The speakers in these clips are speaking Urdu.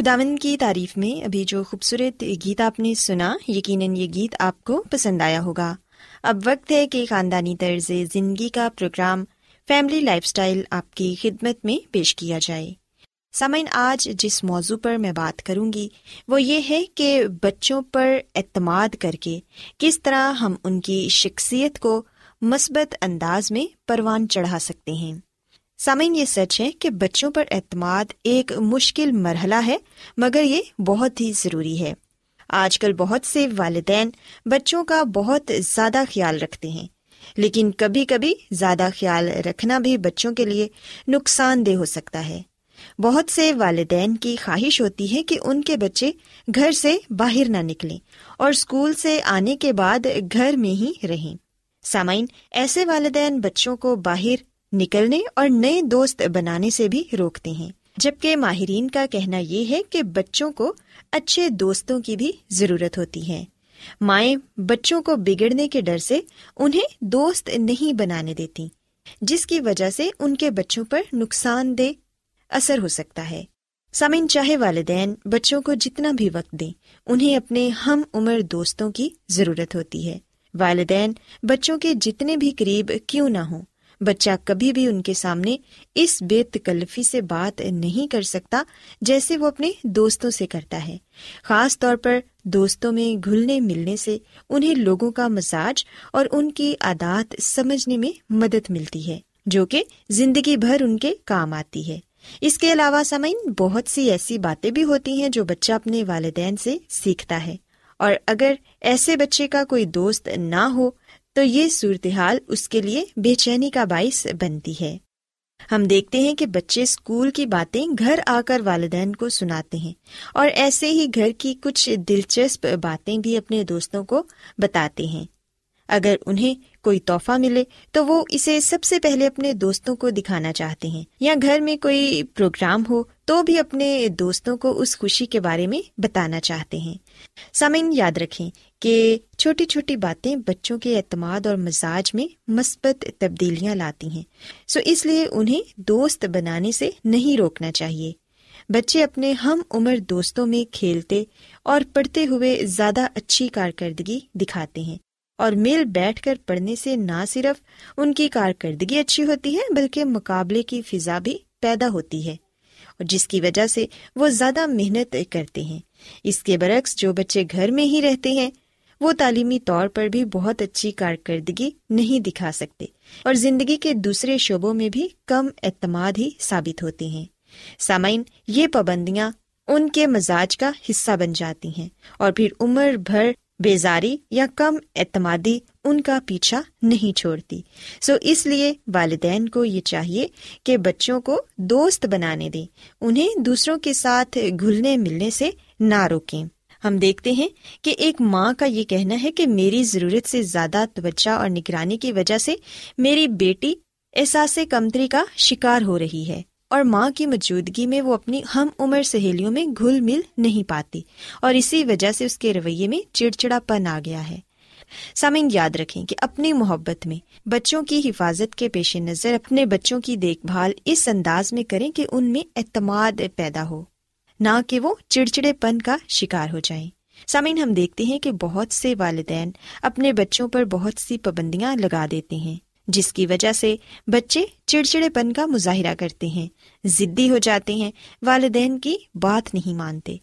خداون کی تعریف میں ابھی جو خوبصورت گیت آپ نے سنا، یقیناً یہ گیت آپ کو پسند آیا ہوگا۔ اب وقت ہے کہ خاندانی طرز زندگی کا پروگرام، فیملی لائف اسٹائل آپ کی خدمت میں پیش کیا جائے۔ سامعین، آج جس موضوع پر میں بات کروں گی، وہ یہ ہے کہ بچوں پر اعتماد کر کے کس طرح ہم ان کی شخصیت کو مثبت انداز میں پروان چڑھا سکتے ہیں۔ سامعین، یہ سچ ہے کہ بچوں پر اعتماد ایک مشکل مرحلہ ہے، مگر یہ بہت ہی ضروری ہے۔ آج کل بہت سے والدین بچوں کا بہت زیادہ خیال رکھتے ہیں، لیکن کبھی کبھی زیادہ خیال رکھنا بھی بچوں کے لیے نقصان دہ ہو سکتا ہے۔ بہت سے والدین کی خواہش ہوتی ہے کہ ان کے بچے گھر سے باہر نہ نکلیں اور اسکول سے آنے کے بعد گھر میں ہی رہیں۔ سامعین، ایسے والدین بچوں کو باہر نکلنے اور نئے دوست بنانے سے بھی روکتے ہیں۔ جبکہ ماہرین کا کہنا یہ ہے کہ بچوں کو اچھے دوستوں کی بھی ضرورت ہوتی ہے۔ مائیں بچوں کو بگڑنے کے ڈر سے انہیں دوست نہیں بنانے دیتی، جس کی وجہ سے ان کے بچوں پر نقصان دہ اثر ہو سکتا ہے۔ سامعین، چاہے والدین بچوں کو جتنا بھی وقت دیں، انہیں اپنے ہم عمر دوستوں کی ضرورت ہوتی ہے۔ والدین بچوں کے جتنے بھی قریب کیوں نہ ہوں بچہ کبھی بھی ان کے سامنے اس بے تکلفی سے بات نہیں کر سکتا جیسے وہ اپنے دوستوں سے کرتا ہے۔ خاص طور پر دوستوں میں گھلنے ملنے سے انہیں لوگوں کا مزاج اور ان کی عادات سمجھنے میں مدد ملتی ہے، جو کہ زندگی بھر ان کے کام آتی ہے۔ اس کے علاوہ سمعین بہت سی ایسی باتیں بھی ہوتی ہیں جو بچہ اپنے والدین سے سیکھتا ہے۔ اور اگر ایسے بچے کا کوئی دوست نہ ہو تو یہ صورتحال اس کے لیے بے چینی کا باعث بنتی ہے۔ ہم دیکھتے ہیں کہ بچے اسکول کی باتیں گھر آ کر والدین کو سناتے ہیں اور ایسے ہی گھر کی کچھ دلچسپ باتیں بھی اپنے دوستوں کو بتاتے ہیں۔ اگر انہیں کوئی تحفہ ملے تو وہ اسے سب سے پہلے اپنے دوستوں کو دکھانا چاہتے ہیں یا گھر میں کوئی پروگرام ہو تو بھی اپنے دوستوں کو اس خوشی کے بارے میں بتانا چاہتے ہیں۔ سامعین یاد رکھیں کہ چھوٹی چھوٹی باتیں بچوں کے اعتماد اور مزاج میں مثبت تبدیلیاں لاتی ہیں۔ سو اس لیے انہیں دوست بنانے سے نہیں روکنا چاہیے۔ بچے اپنے ہم عمر دوستوں میں کھیلتے اور پڑھتے ہوئے زیادہ اچھی کارکردگی دکھاتے ہیں۔ اور مل بیٹھ کر پڑھنے سے نہ صرف ان کی کارکردگی اچھی ہوتی ہے، بلکہ مقابلے کی فضا بھی پیدا ہوتی ہے۔ اور جس کی وجہ سے وہ زیادہ محنت کرتے ہیں۔ اس کے برعکس جو بچے گھر میں ہی رہتے ہیں وہ تعلیمی طور پر بھی بہت اچھی کارکردگی نہیں دکھا سکتے اور زندگی کے دوسرے شعبوں میں بھی کم اعتماد ہی ثابت ہوتے ہیں۔ سامعین، یہ پابندیاں ان کے مزاج کا حصہ بن جاتی ہیں اور پھر عمر بھر بیزاری یا کم اعتمادی ان کا پیچھا نہیں چھوڑتی۔ سو اس لیے والدین کو یہ چاہیے کہ بچوں کو دوست بنانے دیں، انہیں دوسروں کے ساتھ گھلنے ملنے سے نہ روکیں۔ ہم دیکھتے ہیں کہ ایک ماں کا یہ کہنا ہے کہ میری ضرورت سے زیادہ توجہ اور نگرانی کی وجہ سے میری بیٹی احساس کمتری کا شکار ہو رہی ہے اور ماں کی موجودگی میں وہ اپنی ہم عمر سہیلیوں میں گھل مل نہیں پاتی اور اسی وجہ سے اس کے رویے میں چڑچڑا پن آ گیا ہے۔ سامعین، یاد رکھیں کہ اپنی محبت میں بچوں کی حفاظت کے پیش نظر اپنے بچوں کی دیکھ بھال اس انداز میں کریں کہ ان میں اعتماد پیدا ہو۔ نہ کہ وہ چڑچڑے پن کا شکار ہو جائیں۔ سامعین، ہم دیکھتے ہیں کہ بہت سے والدین اپنے بچوں پر بہت سی پابندیاں لگا دیتے ہیں، جس کی وجہ سے بچے چڑچڑے پن کا مظاہرہ کرتے ہیں ضدی ہو جاتے ہیں، والدین کی بات نہیں مانتے۔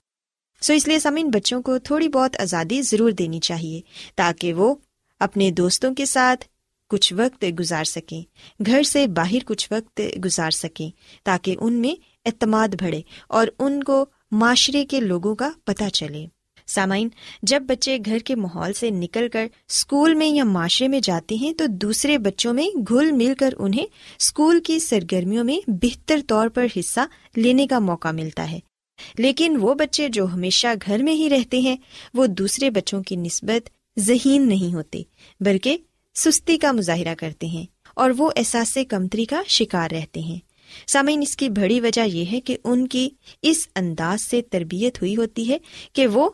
سو اس لیے سمین بچوں کو تھوڑی بہت آزادی ضرور دینی چاہیے، تاکہ وہ اپنے دوستوں کے ساتھ کچھ وقت گزار سکیں، گھر سے باہر کچھ وقت گزار سکیں، تاکہ ان میں اعتماد بڑھے اور ان کو معاشرے کے لوگوں کا پتہ چلے۔ سامعین، جب بچے گھر کے ماحول سے نکل کر اسکول میں یا معاشرے میں جاتے ہیں تو دوسرے بچوں میں گھل مل کر انہیں اسکول کی سرگرمیوں میں بہتر طور پر حصہ لینے کا موقع ملتا ہے۔ لیکن وہ بچے جو ہمیشہ گھر میں ہی رہتے ہیں، وہ دوسرے بچوں کی نسبت ذہین نہیں ہوتے، بلکہ سستی کا مظاہرہ کرتے ہیں اور وہ احساس کمتری کا شکار رہتے ہیں۔ سامعین، اس کی بڑی وجہ یہ ہے کہ ان کی اس انداز سے تربیت ہوئی ہوتی ہے کہ وہ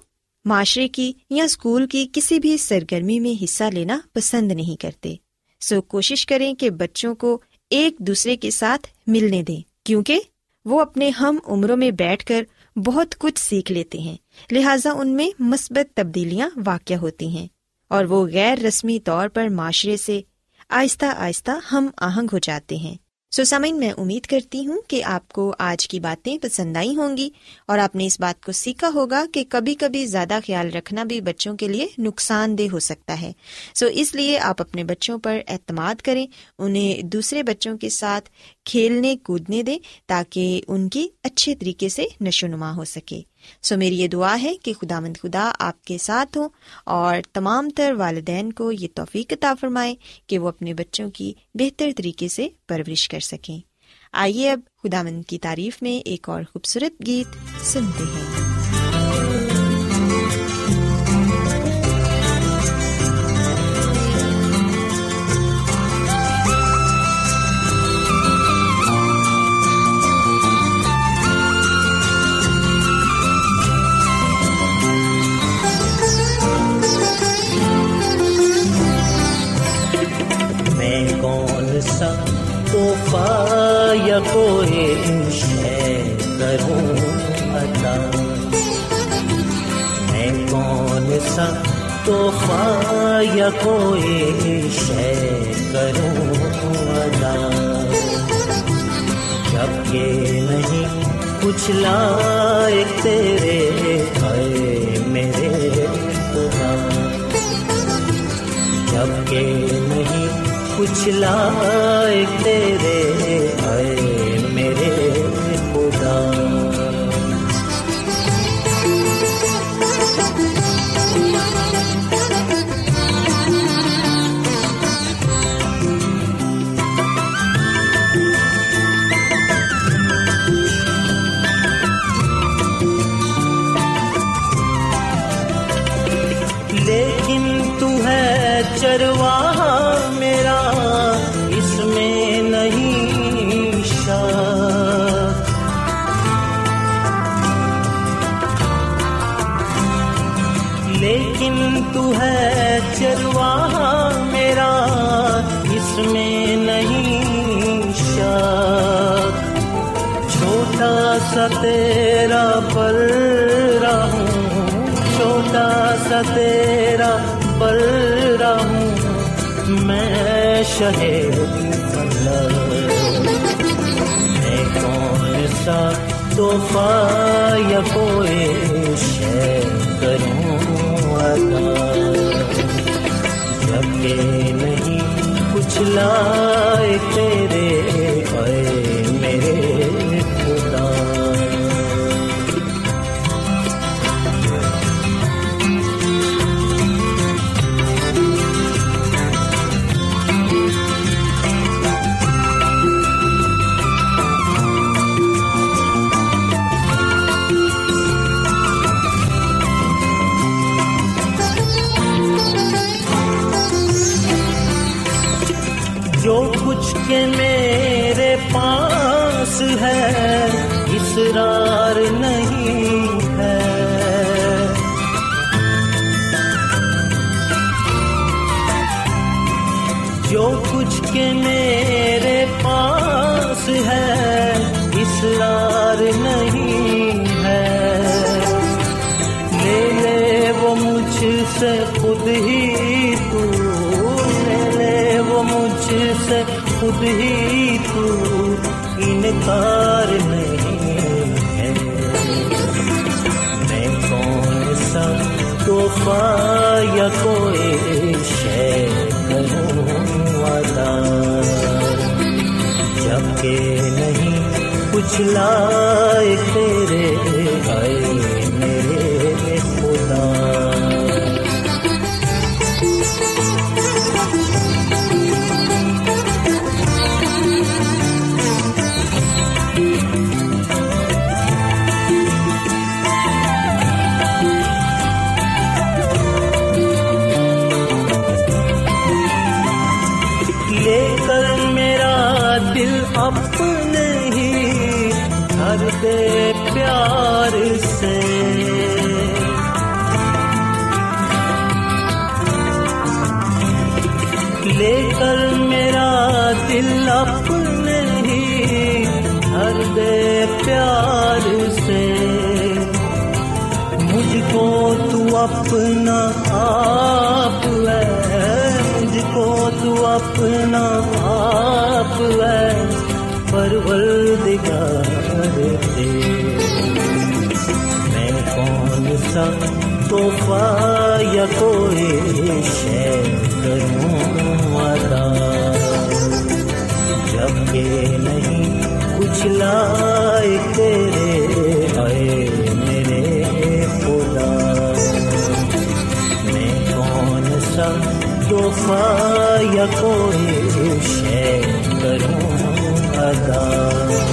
معاشرے کی یا اسکول کی کسی بھی سرگرمی میں حصہ لینا پسند نہیں کرتے۔ سو کوشش کریں کہ بچوں کو ایک دوسرے کے ساتھ ملنے دیں، کیونکہ وہ اپنے ہم عمروں میں بیٹھ کر بہت کچھ سیکھ لیتے ہیں۔ لہٰذا ان میں مثبت تبدیلیاں واقع ہوتی ہیں۔ اور وہ غیر رسمی طور پر معاشرے سے آہستہ آہستہ ہم آہنگ ہو جاتے ہیں۔ سو سمن میں امید کرتی ہوں کہ آپ کو آج کی باتیں پسند آئی ہوں گی اور آپ نے اس بات کو سیکھا ہوگا کہ کبھی کبھی زیادہ خیال رکھنا بھی بچوں کے لیے نقصان دہ ہو سکتا ہے۔ سو اس لیے آپ اپنے بچوں پر اعتماد کریں، انہیں دوسرے بچوں کے ساتھ کھیلنے کودنے دیں تاکہ ان کی اچھے طریقے سے نشو نما ہو سکے۔ سو میری یہ دعا ہے کہ خدا مند خدا آپ کے ساتھ ہوں اور تمام تر والدین کو یہ توفیق عطا فرمائے کہ وہ اپنے بچوں کی بہتر طریقے سے پرورش کر سکیں۔ آئیے اب خدا مند کی تعریف میں ایک اور خوبصورت گیت سنتے ہیں۔ کوئی کروں عطا میں کون سا توحفہ یا کوئی شے کروں ادا جبکہ نہیں کچھ لائق تیرے ہے میرے جبکہ نہیں کچھ لائق تیرے میں شہر میں کون سا تحفہ یا کوئی شے کروں ادا؟ جبکہ نہیں کچھ لائے تیرے کچھ لائے کوئی شے کروں ادا جبکہ نہیں کچھ لائے تیرے آئے میرے خدا۔ میں کون سا تحفہ یا کوئی شے کروں ادا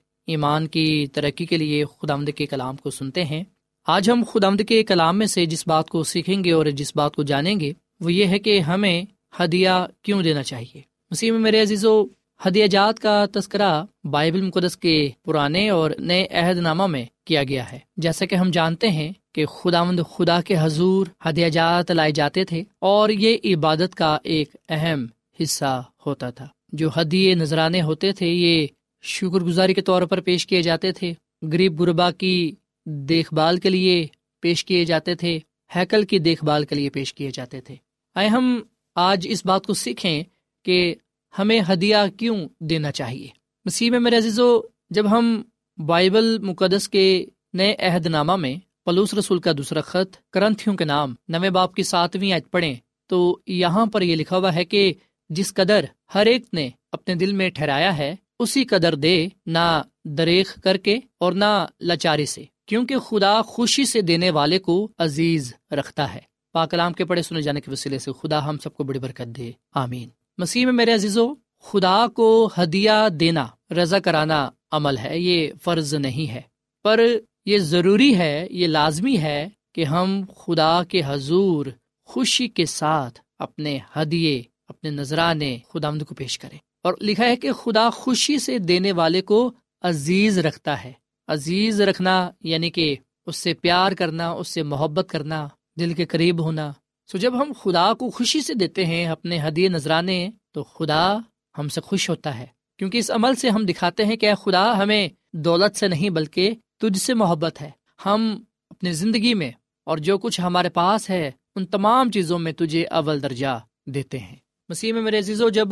ایمان کی ترقی کے لیے خدا مد کے کلام کو سنتے ہیں۔ آج ہم خدا مد کے کلام میں سے جس بات کو سیکھیں گے اور جس بات کو جانیں گے، وہ یہ ہے کہ ہمیں ہدیہ کیوں دینا چاہیے؟ مسیح میں میرے عزیزو، ہدیہ جات کا تذکرہ بائبل مقدس کے پرانے اور نئے عہد نامہ میں کیا گیا ہے۔ جیسا کہ ہم جانتے ہیں کہ خدا مند خدا کے حضور ہدیہ جات لائے جاتے تھے اور یہ عبادت کا ایک اہم حصہ ہوتا تھا۔ جو ہدیے نذرانے ہوتے تھے، یہ شکر گزاری کے طور پر پیش کیے جاتے تھے۔ غریب غربا کی دیکھ بھال کے لیے پیش کیے جاتے تھے۔ ہیکل کی دیکھ بھال کے لیے پیش کیے جاتے تھے۔ آئے ہم آج اس بات کو سیکھیں کہ ہمیں ہدیہ کیوں دینا چاہیے۔ مسیح میں میرے عزیزو، جب ہم بائبل مقدس کے نئے عہد نامہ میں پلوس رسول کا دوسرا خط، کرنتھیوں کے نام، نویں باپ کی ساتویں آج پڑھیں، تو یہاں پر یہ لکھا ہوا ہے کہ جس قدر ہر ایک نے اپنے دل میں ٹھہرایا ہے اسی قدر دے، نہ دریخ کر کے اور نہ لاچاری سے، کیونکہ خدا خوشی سے دینے والے کو عزیز رکھتا ہے۔ پاکلام کے پڑھے سنے جانے کے وسیلے سے خدا ہم سب کو بڑی برکت دے۔ آمین۔ مسیح میں میرے عزیزو، خدا کو ہدیہ دینا، رضا کرانا عمل ہے، یہ فرض نہیں ہے۔ پر یہ ضروری ہے، یہ لازمی ہے کہ ہم خدا کے حضور خوشی کے ساتھ اپنے ہدیے، اپنے نذرانے خدا آمد کو پیش کریں۔ اور لکھا ہے کہ خدا خوشی سے دینے والے کو عزیز رکھتا ہے۔ عزیز رکھنا یعنی کہ اس سے پیار کرنا، اس سے محبت کرنا، دل کے قریب ہونا۔ سو جب ہم خدا کو خوشی سے دیتے ہیں اپنے ہدیے نذرانے، تو خدا ہم سے خوش ہوتا ہے۔ کیونکہ اس عمل سے ہم دکھاتے ہیں کہ خدا، ہمیں دولت سے نہیں بلکہ تجھ سے محبت ہے۔ ہم اپنی زندگی میں اور جو کچھ ہمارے پاس ہے، ان تمام چیزوں میں تجھے اول درجہ دیتے ہیں۔ مسیح میں میرے عزیزو، جب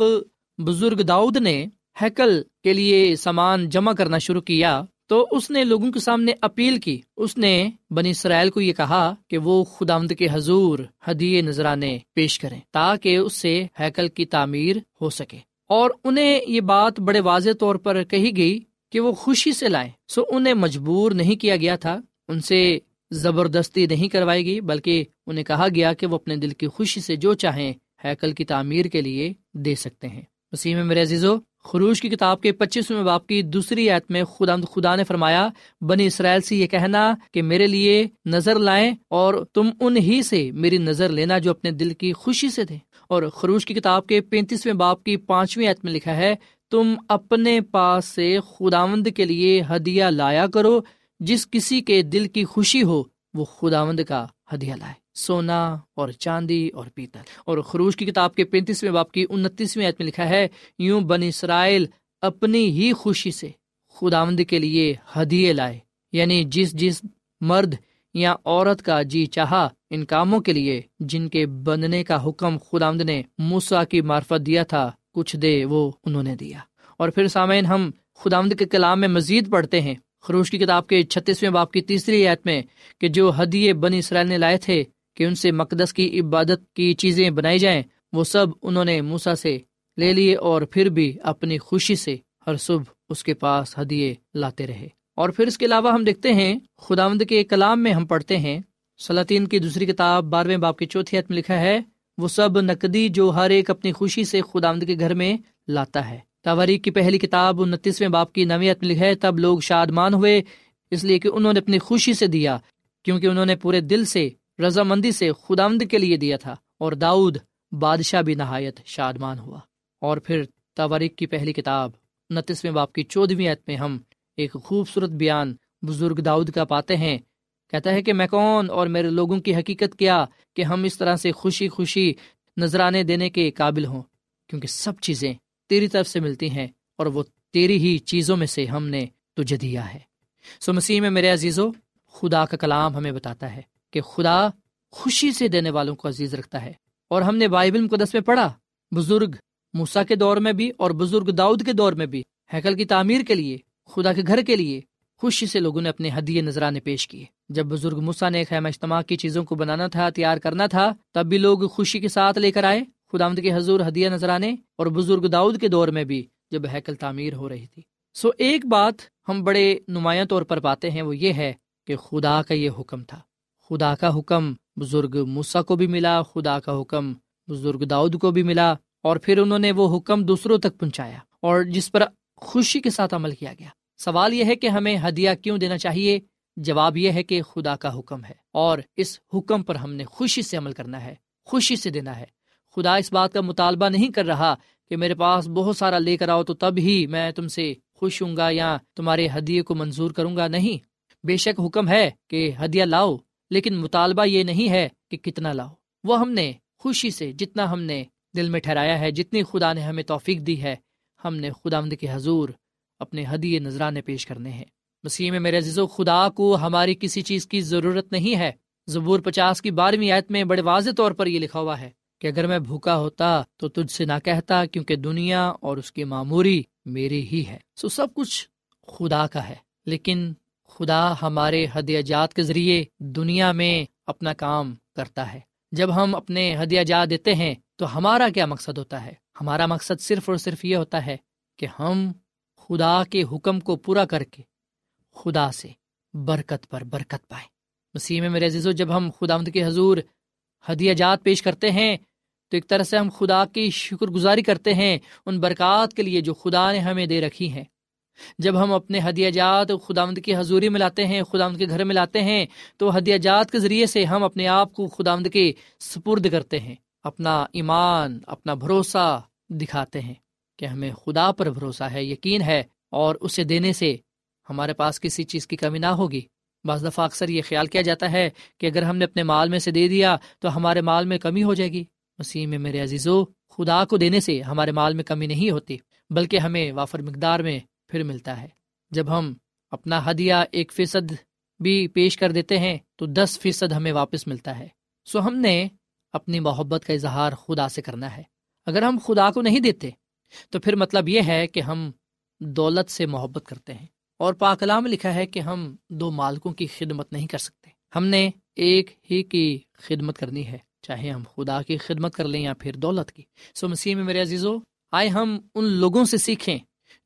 بزرگ داؤد نے ہیکل کے لیے سامان جمع کرنا شروع کیا تو اس نے لوگوں کے سامنے اپیل کی۔ اس نے بنی اسرائیل کو یہ کہا کہ وہ خدا کے حضور ہدیے نذرانے پیش کریں تاکہ اس سے ہیکل کی تعمیر ہو سکے۔ اور انہیں یہ بات بڑے واضح طور پر کہی گئی کہ وہ خوشی سے لائیں۔ سو انہیں مجبور نہیں کیا گیا تھا۔ ان سے زبردستی نہیں کروائی گئی، بلکہ انہیں کہا گیا کہ وہ اپنے دل کی خوشی سے جو چاہیں ہیکل کی تعمیر کے لیے دے سکتے ہیں۔ مسیح میں میرے عزیزو، خروش کی کتاب کے پچیسویں باپ کی دوسری آیت میں خدا خدا نے فرمایا، بنی اسرائیل سے یہ کہنا کہ میرے لیے نظر لائیں اور تم ان ہی سے میری نظر لینا جو اپنے دل کی خوشی سے تھے اور خروش کی کتاب کے پینتیسویں باپ کی پانچویں آیت میں لکھا ہے، تم اپنے پاس سے خداوند کے لیے ہدیہ لایا کرو، جس کسی کے دل کی خوشی ہو، وہ خداوند کا ہدیہ لائے۔ سونا اور چاندی اور پیتل۔ اور خروش کی کتاب کے پینتیسویں باپ کی انتیسویں عید میں لکھا ہے، یوں بن اسرائیل اپنی ہی خوشی سے خداوند کے لیے ہدیے لائے۔ یعنی جس جس مرد یا عورت کا جی چاہا، ان کاموں کے لیے جن کے بننے کا حکم خداوند نے موسا کی مارفت دیا تھا، کچھ دے وہ انہوں نے دیا۔ اور پھر سامعین، ہم خداوند کے کلام میں مزید پڑھتے ہیں۔ خروش کی کتاب کے چھتیسویں باپ کی تیسری عید میں کہ جو ہدیے بنی اسرائیل نے لائے تھے کہ ان سے مقدس کی عبادت کی چیزیں بنائی جائیں، وہ سب انہوں نے موسا سے لے لیے اور پھر بھی اپنی خوشی سے ہر صبح اس کے پاس ہدیے لاتے رہے۔ اور پھر اس کے علاوہ ہم دیکھتے ہیں، خداوند کے کلام میں ہم پڑھتے ہیں، سلاطین کی دوسری کتاب بارہویں باپ کی چوتھی حت میں لکھا ہے، وہ سب نقدی جو ہر ایک اپنی خوشی سے خداوند کے گھر میں لاتا ہے۔ تواریخ کی پہلی کتاب انتیسویں باپ کی نویت میں لکھا ہے، تب لوگ شادمان ہوئے، اس لیے کہ انہوں نے اپنی خوشی سے دیا، کیونکہ انہوں نے پورے دل سے رضامندی سے خدامد کے لیے دیا تھا اور داؤد بادشاہ بھی نہایت شادمان ہوا۔ اور پھر تواریخ کی پہلی کتاب، انتیسویں باپ کی چودہویں عت میں ہم ایک خوبصورت بیان بزرگ داؤد کا پاتے ہیں۔ کہتا ہے کہ میں کون اور میرے لوگوں کی حقیقت کیا کہ ہم اس طرح سے خوشی خوشی نذرانے دینے کے قابل ہوں؟ کیونکہ سب چیزیں تیری طرف سے ملتی ہیں اور وہ تیری ہی چیزوں میں سے ہم نے تجھے دیا ہے۔ سو مسیح میں میرے عزیزو، خدا کا کلام ہمیں بتاتا ہے۔ کہ خدا خوشی سے دینے والوں کو عزیز رکھتا ہے۔ اور ہم نے بائبل مقدس میں پڑھا، بزرگ موسا کے دور میں بھی اور بزرگ داؤد کے دور میں بھی۔ ہیکل کی تعمیر کے لیے، خدا کے گھر کے لیے خوشی سے لوگوں نے اپنے ہدیے نذرانے پیش کیے۔ جب بزرگ موسا نے خیمہ اجتماع کی چیزوں کو بنانا تھا، تیار کرنا تھا، تب بھی لوگ خوشی کے ساتھ لے کر آئے۔ خدا کے حضور ہدیہ نذرانے اور بزرگ داؤد کے دور میں بھی جب ہیکل تعمیر ہو رہی تھی۔ سو ایک بات ہم بڑے نمایاں طور پر پاتے ہیں، وہ یہ ہے کہ خدا کا یہ حکم تھا۔ خدا کا حکم بزرگ موسا کو بھی ملا، خدا کا حکم بزرگ داؤد کو بھی ملا اور پھر انہوں نے وہ حکم دوسروں تک پہنچایا اور جس پر خوشی کے ساتھ عمل کیا گیا۔ سوال یہ ہے کہ ہمیں ہدیہ کیوں دینا چاہیے؟ جواب یہ ہے کہ خدا کا حکم ہے اور اس حکم پر ہم نے خوشی سے عمل کرنا ہے، خوشی سے دینا ہے۔ خدا اس بات کا مطالبہ نہیں کر رہا کہ میرے پاس بہت سارا لے کر آؤ تو تب ہی میں تم سے خوش ہوں گا یا تمہارے ہدیے کو منظور کروں گا۔ نہیں، بے شک حکم ہے کہ ہدیہ لاؤ۔ لیکن مطالبہ یہ نہیں ہے کہ کتنا لاؤ۔ وہ ہم نے خوشی سے جتنا ہم نے دل میں ٹھہرایا ہے، جتنی خدا نے ہمیں توفیق دی ہے، ہم نے خدا مند کے حضور اپنے ہدیے نذرانے پیش کرنے ہیں۔ مسیح میں میرے عزیز و خدا کو ہماری کسی چیز کی ضرورت نہیں ہے۔ زبور پچاس کی بارہویں آیت میں بڑے واضح طور پر یہ لکھا ہوا ہے کہ اگر میں بھوکا ہوتا تو تجھ سے نہ کہتا کیونکہ دنیا اور اس کی معموری میری ہی ہے۔ سو سب کچھ خدا کا ہے، لیکن خدا ہمارے ہدیہ جات کے ذریعے دنیا میں اپنا کام کرتا ہے۔ جب ہم اپنے ہدیہ جات دیتے ہیں تو ہمارا کیا مقصد ہوتا ہے؟ ہمارا مقصد صرف اور صرف یہ ہوتا ہے کہ ہم خدا کے حکم کو پورا کر کے خدا سے برکت پر برکت پائے مسیح میں میرے عزیزو، جب ہم خدا کے حضور ہدیہ جات پیش کرتے ہیں تو ایک طرح سے ہم خدا کی شکر گزاری کرتے ہیں ان برکات کے لیے جو خدا نے ہمیں دے رکھی ہیں۔ جب ہم اپنے ہدیہ جات خدا کی حضوری میں لاتے ہیں خدا کے گھر میں لاتے ہیں، تو ہدیہ جات کے ذریعے سے ہم اپنے آپ کو خدا کے سپرد کرتے ہیں، اپنا ایمان، اپنا بھروسہ دکھاتے ہیں کہ ہمیں خدا پر بھروسہ ہے، یقین ہے اور اسے دینے سے ہمارے پاس کسی چیز کی کمی نہ ہوگی۔ بعض دفعہ اکثر یہ خیال کیا جاتا ہے کہ اگر ہم نے اپنے مال میں سے دے دیا تو ہمارے مال میں کمی ہو جائے گی۔ مسیح میں میرے عزیزو، خدا کو دینے سے ہمارے مال میں کمی نہیں ہوتی، بلکہ ہمیں وافر مقدار میں پھر ملتا ہے۔ جب ہم اپنا ہدیہ ایک فیصد بھی پیش کر دیتے ہیں، تو دس فیصد ہمیں واپس ملتا ہے۔ سو ہم نے اپنی محبت کا اظہار خدا سے کرنا ہے۔ اگر ہم خدا کو نہیں دیتے، تو پھر مطلب یہ ہے کہ ہم دولت سے محبت کرتے ہیں۔ اور پاکلام لکھا ہے کہ ہم دو مالکوں کی خدمت نہیں کر سکتے۔ ہم نے ایک ہی کی خدمت کرنی ہے، چاہے ہم خدا کی خدمت کر لیں یا پھر دولت کی۔ سو مسیح میں میرے عزیزو، آئے ہم ان لوگوں سے سیکھیں۔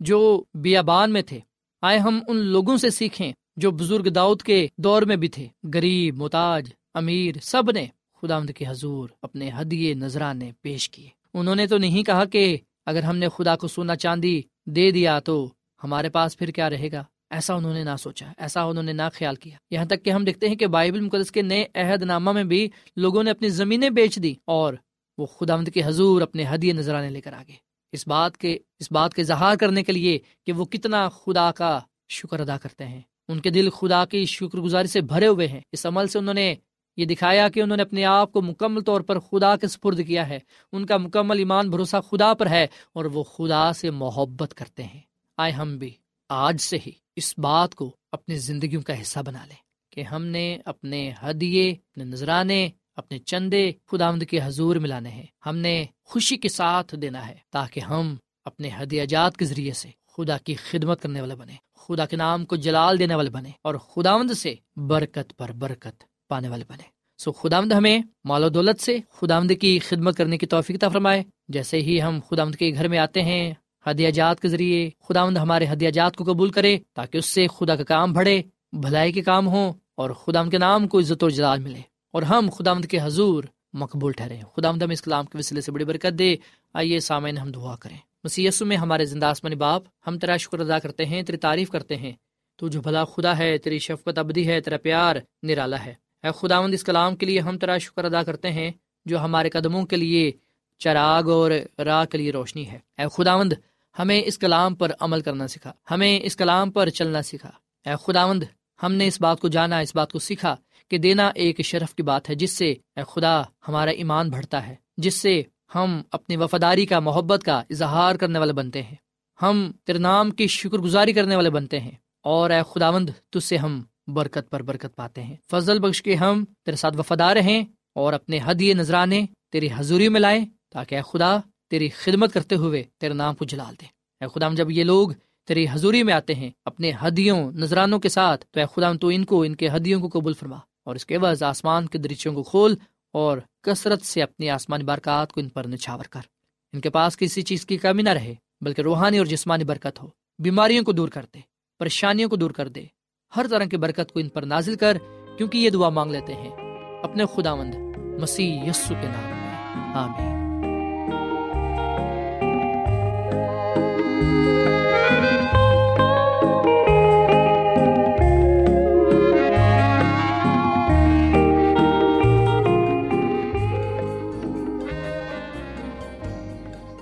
جو بیابان میں تھے۔ آئے ہم ان لوگوں سے سیکھیں جو بزرگ داؤد کے دور میں بھی تھے۔ غریب، محتاج، امیر، سب نے خدا کے حضور اپنے ہدیے، نذرانے پیش کیے۔ انہوں نے تو نہیں کہا کہ اگر ہم نے خدا کو سونا چاندی دے دیا تو ہمارے پاس پھر کیا رہے گا؟ ایسا انہوں نے نہ سوچا، ایسا انہوں نے نہ خیال کیا۔ یہاں تک کہ ہم دیکھتے ہیں کہ بائبل مقدس کے نئے عہد نامہ میں بھی لوگوں نے اپنی زمینیں بیچ دی اور وہ خدا کے حضور اپنے ہدیے نظرانے لے کر آگے۔ اس بات کے، اس بات کے اظہار کرنے کے لیے کہ وہ کتنا خدا کا شکر ادا کرتے ہیں۔ ان کے دل خدا کی شکر گزاری سے بھرے ہوئے ہیں۔ اس عمل سے انہوں نے یہ دکھایا کہ انہوں نے اپنے آپ کو مکمل طور پر خدا کے سپرد کیا ہے۔ ان کا مکمل ایمان بھروسہ خدا پر ہے اور وہ خدا سے محبت کرتے ہیں۔ آئے ہم بھی آج سے ہی اس بات کو اپنی زندگیوں کا حصہ بنا لیں کہ ہم نے اپنے ہدیے، اپنے نذرانے اپنے چندے خدا کے حضور ملانے ہیں۔ ہم نے خوشی کے ساتھ دینا ہے تاکہ ہم اپنے ہدیہ جات کے ذریعے سے خدا کی خدمت کرنے والے بنے خدا کے نام کو جلال دینے والے بنے اور خداوند سے برکت پر برکت پانے والے بنے سو خدامد ہمیں مال و دولت سے خدامد کی خدمت کرنے کی توفیق فرمائے۔ جیسے ہی ہم خدامد کے گھر میں آتے ہیں ہدیہ جات کے ذریعے خداوند ہمارے ہدیہ جات کو قبول کرے تاکہ اس سے خدا کا کام بڑھے، بھلائی کے کام ہوں اور خدام کے نام کو عزت و جلال ملے۔ اور ہم خدامد کے حضور مقبول ٹھہرے خدامد ہم اس کلام کے وسیلے سے بڑی برکت دے۔ آئیے سامعین ہم دعا کریں۔ مسی میں ہمارے زندہ آسمانی باپ، ہم تیرا شکر ادا کرتے ہیں، تیری تعریف کرتے ہیں۔ تو جو بھلا خدا ہے، تیری شفقت ابدی ہے، تیرا پیار نرالا ہے۔ اے خداوند، اس کلام کے لیے ہم تیرا شکر ادا کرتے ہیں، جو ہمارے قدموں کے لیے چراغ اور راہ کے لیے روشنی ہے۔ اے خداوند، ہمیں اس کلام پر عمل کرنا سکھا۔ ہمیں اس کلام پر چلنا سکھا۔ اے خداوند، ہم نے اس بات کو جانا، اس بات کو سیکھا۔ کہ دینا ایک شرف کی بات ہے، جس سے اے خدا ہمارا ایمان بڑھتا ہے، جس سے ہم اپنی وفاداری کا، محبت کا اظہار کرنے والے بنتے ہیں۔ ہم تیرے نام کی شکر گزاری کرنے والے بنتے ہیں۔ اور اے خداوند تج سے ہم برکت پر برکت پاتے ہیں۔ فضل بخش کے ہم تیرے ساتھ وفادار رہیں اور اپنے حدی نذرانے تیری حضوری میں لائیں، تاکہ اے خدا تیری خدمت کرتے ہوئے تیرے نام کو جلال دیں۔ اے خدا جب یہ لوگ تیری حضوری میں آتے ہیں، اپنے ہدیوں، نذرانوں کے ساتھ، تو اے خدا تو ان کو، ان کے ہدیوں کو قبول فرما۔ اور اس کے بعد آسمان کے درچوں کو کھول اور کثرت سے اپنی آسمانی برکات کو ان پر نچھاور کر۔ ان کے پاس کسی چیز کی کمی نہ رہے، بلکہ روحانی اور جسمانی برکت ہو۔ بیماریوں کو دور کر دے، پریشانیوں کو دور کر دے۔ ہر طرح کی برکت کو ان پر نازل کر، کیونکہ یہ دعا مانگ لیتے ہیں۔ اپنے خدا مند مسیح یسو کے نام میں۔ آمین۔